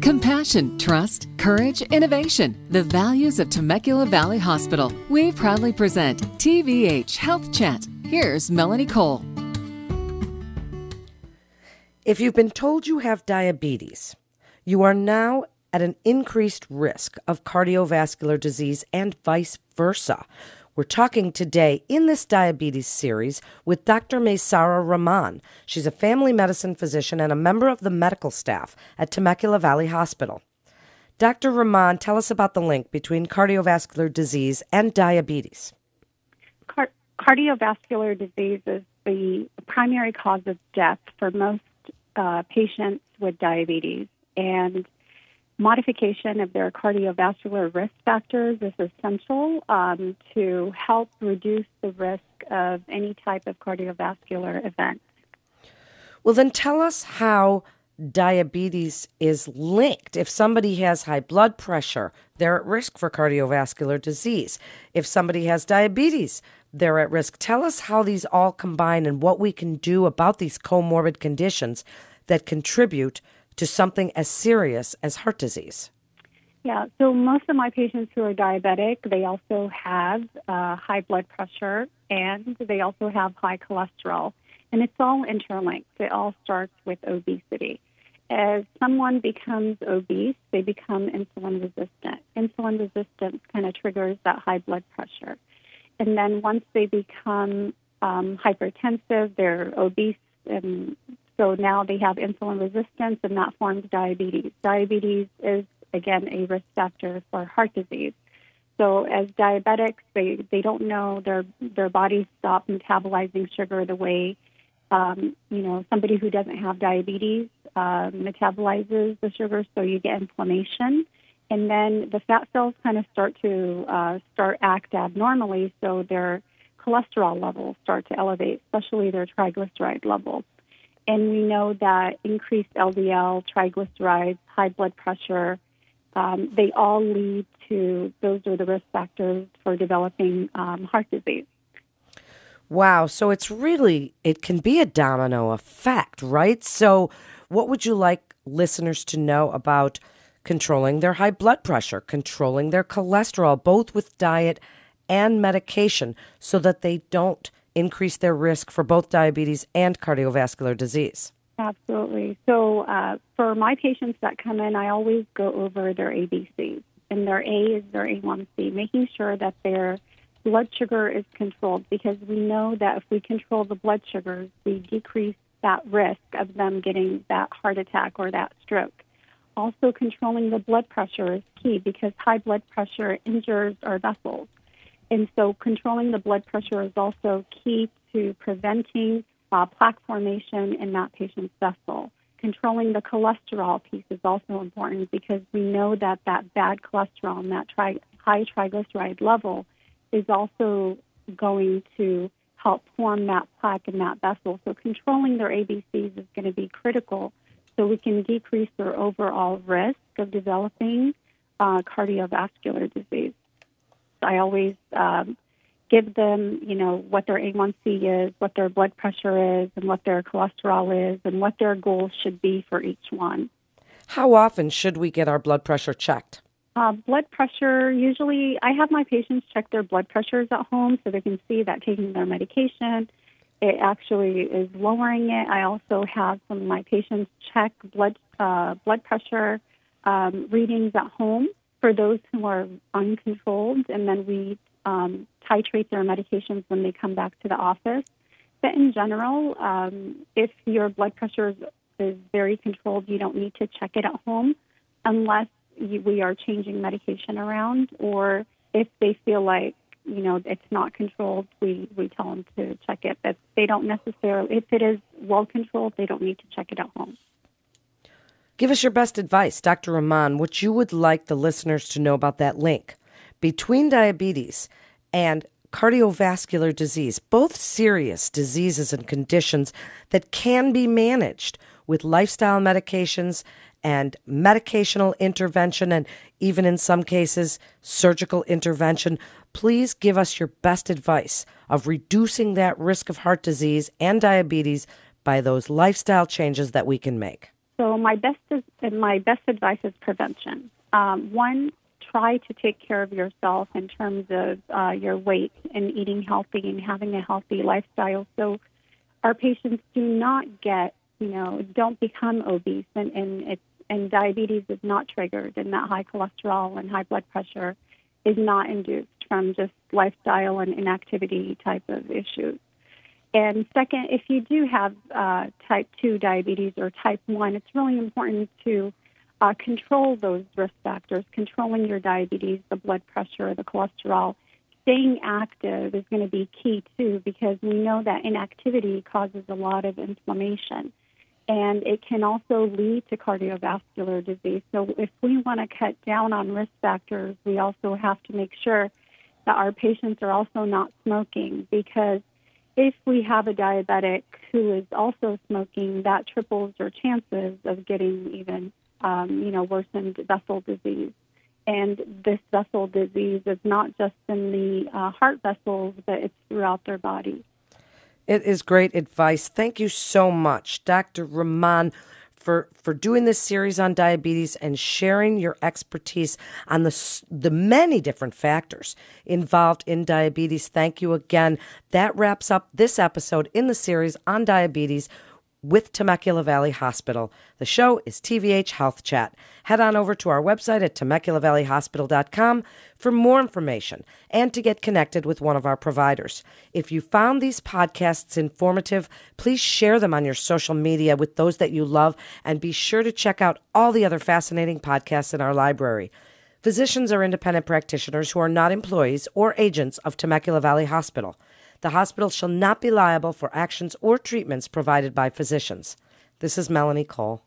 Compassion, trust, courage, innovation. The values of Temecula Valley Hospital. We proudly present TVH Health Chat. Here's Melanie Cole. If you've been told you have diabetes, you are now at an increased risk of cardiovascular disease and vice versa. We're talking today in this diabetes series with Dr. Maisara Rahman. She's a family medicine physician and a member of the medical staff at Temecula Valley Hospital. Dr. Rahman, tell us about the link between cardiovascular disease and diabetes. Car- cardiovascular disease is the primary cause of death for most uh, patients with diabetes, and modification of their cardiovascular risk factors is essential um, to help reduce the risk of any type of cardiovascular event. Well, then tell us how diabetes is linked. If somebody has high blood pressure, they're at risk for cardiovascular disease. If somebody has diabetes, they're at risk. Tell us how these all combine and what we can do about these comorbid conditions that contribute to something as serious as heart disease? Yeah, so most of my patients who are diabetic, they also have uh, high blood pressure and they also have high cholesterol. And it's all interlinked. It all starts with obesity. As someone becomes obese, they become insulin resistant. Insulin resistance kind of triggers that high blood pressure. And then once they become um, hypertensive, they're obese and so now they have insulin resistance, and that forms diabetes. Diabetes is, again, a risk factor for heart disease. So as diabetics, they, they don't know their their bodies stop metabolizing sugar the way um, you know somebody who doesn't have diabetes uh, metabolizes the sugar. So you get inflammation, and then the fat cells kind of start to uh, start act abnormally. So their cholesterol levels start to elevate, especially their triglyceride levels. And we know that increased LDL, triglycerides, high blood pressure, um, they all lead to those are the risk factors for developing um, heart disease. Wow. So it's really, it can be a domino effect, right? So, what would you like listeners to know about controlling their high blood pressure, controlling their cholesterol, both with diet and medication, so that they don't increase their risk for both diabetes and cardiovascular disease? Absolutely. So, uh, for my patients that come in, I always go over their ABCs. And their A is their A1C, making sure that their blood sugar is controlled because we know that if we control the blood sugars, we decrease that risk of them getting that heart attack or that stroke. Also, controlling the blood pressure is key because high blood pressure injures our vessels. And so controlling the blood pressure is also key to preventing uh, plaque formation in that patient's vessel. Controlling the cholesterol piece is also important because we know that that bad cholesterol and that tri- high triglyceride level is also going to help form that plaque in that vessel. So controlling their ABCs is going to be critical so we can decrease their overall risk of developing uh, cardiovascular disease. I always um, give them, you know, what their A1C is, what their blood pressure is, and what their cholesterol is, and what their goals should be for each one. How often should we get our blood pressure checked? Uh, blood pressure, usually, I have my patients check their blood pressures at home so they can see that taking their medication, it actually is lowering it. I also have some of my patients check blood uh, blood pressure um, readings at home for those who are uncontrolled, and then we um, titrate their medications when they come back to the office. But in general, um, if your blood pressure is, is, very controlled, you don't need to check it at home unless you, we are changing medication around, or if they feel like you know it's not controlled, we we tell them to check it. But they don't necessarily, if it is well controlled, they don't need to check it at home. Give us your best advice, Dr. Rahman, what you would like the listeners to know about that link between diabetes and cardiovascular disease, both serious diseases and conditions that can be managed with lifestyle medications and medicational intervention, and even in some cases, surgical intervention. Please give us your best advice of reducing that risk of heart disease and diabetes by those lifestyle changes that we can make. So my best is, my best advice is prevention. Um, one, try to take care of yourself in terms of uh, your weight and eating healthy and having a healthy lifestyle. So our patients do not get, you know, don't become obese, and and it's and diabetes is not triggered, and that high cholesterol and high blood pressure is not induced from just lifestyle and inactivity type of issues. And second, if you do have uh, type 2 diabetes or type 1, it's really important to uh, control those risk factors, controlling your diabetes, the blood pressure, the cholesterol. Staying active is going to be key too because we know that inactivity causes a lot of inflammation and it can also lead to cardiovascular disease. So, if we want to cut down on risk factors, we also have to make sure that our patients are also not smoking because if we have a diabetic who is also smoking, that triples your chances of getting even, um, you know, worsened vessel disease. And this vessel disease is not just in the uh, heart vessels, but it's throughout their body. It is great advice. Thank you so much, Dr. Rahman for for doing this series on diabetes and sharing your expertise on the the many different factors involved in diabetes. Thank you again. That wraps up this episode in the series on diabetes with Temecula Valley Hospital. The show is TVH Health Chat. Head on over to our website at TemeculaValleyHospital.com for more information and to get connected with one of our providers. If you found these podcasts informative, please share them on your social media with those that you love and be sure to check out all the other fascinating podcasts in our library. Physicians are independent practitioners who are not employees or agents of Temecula Valley Hospital. The hospital shall not be liable for actions or treatments provided by physicians. This is Melanie Cole.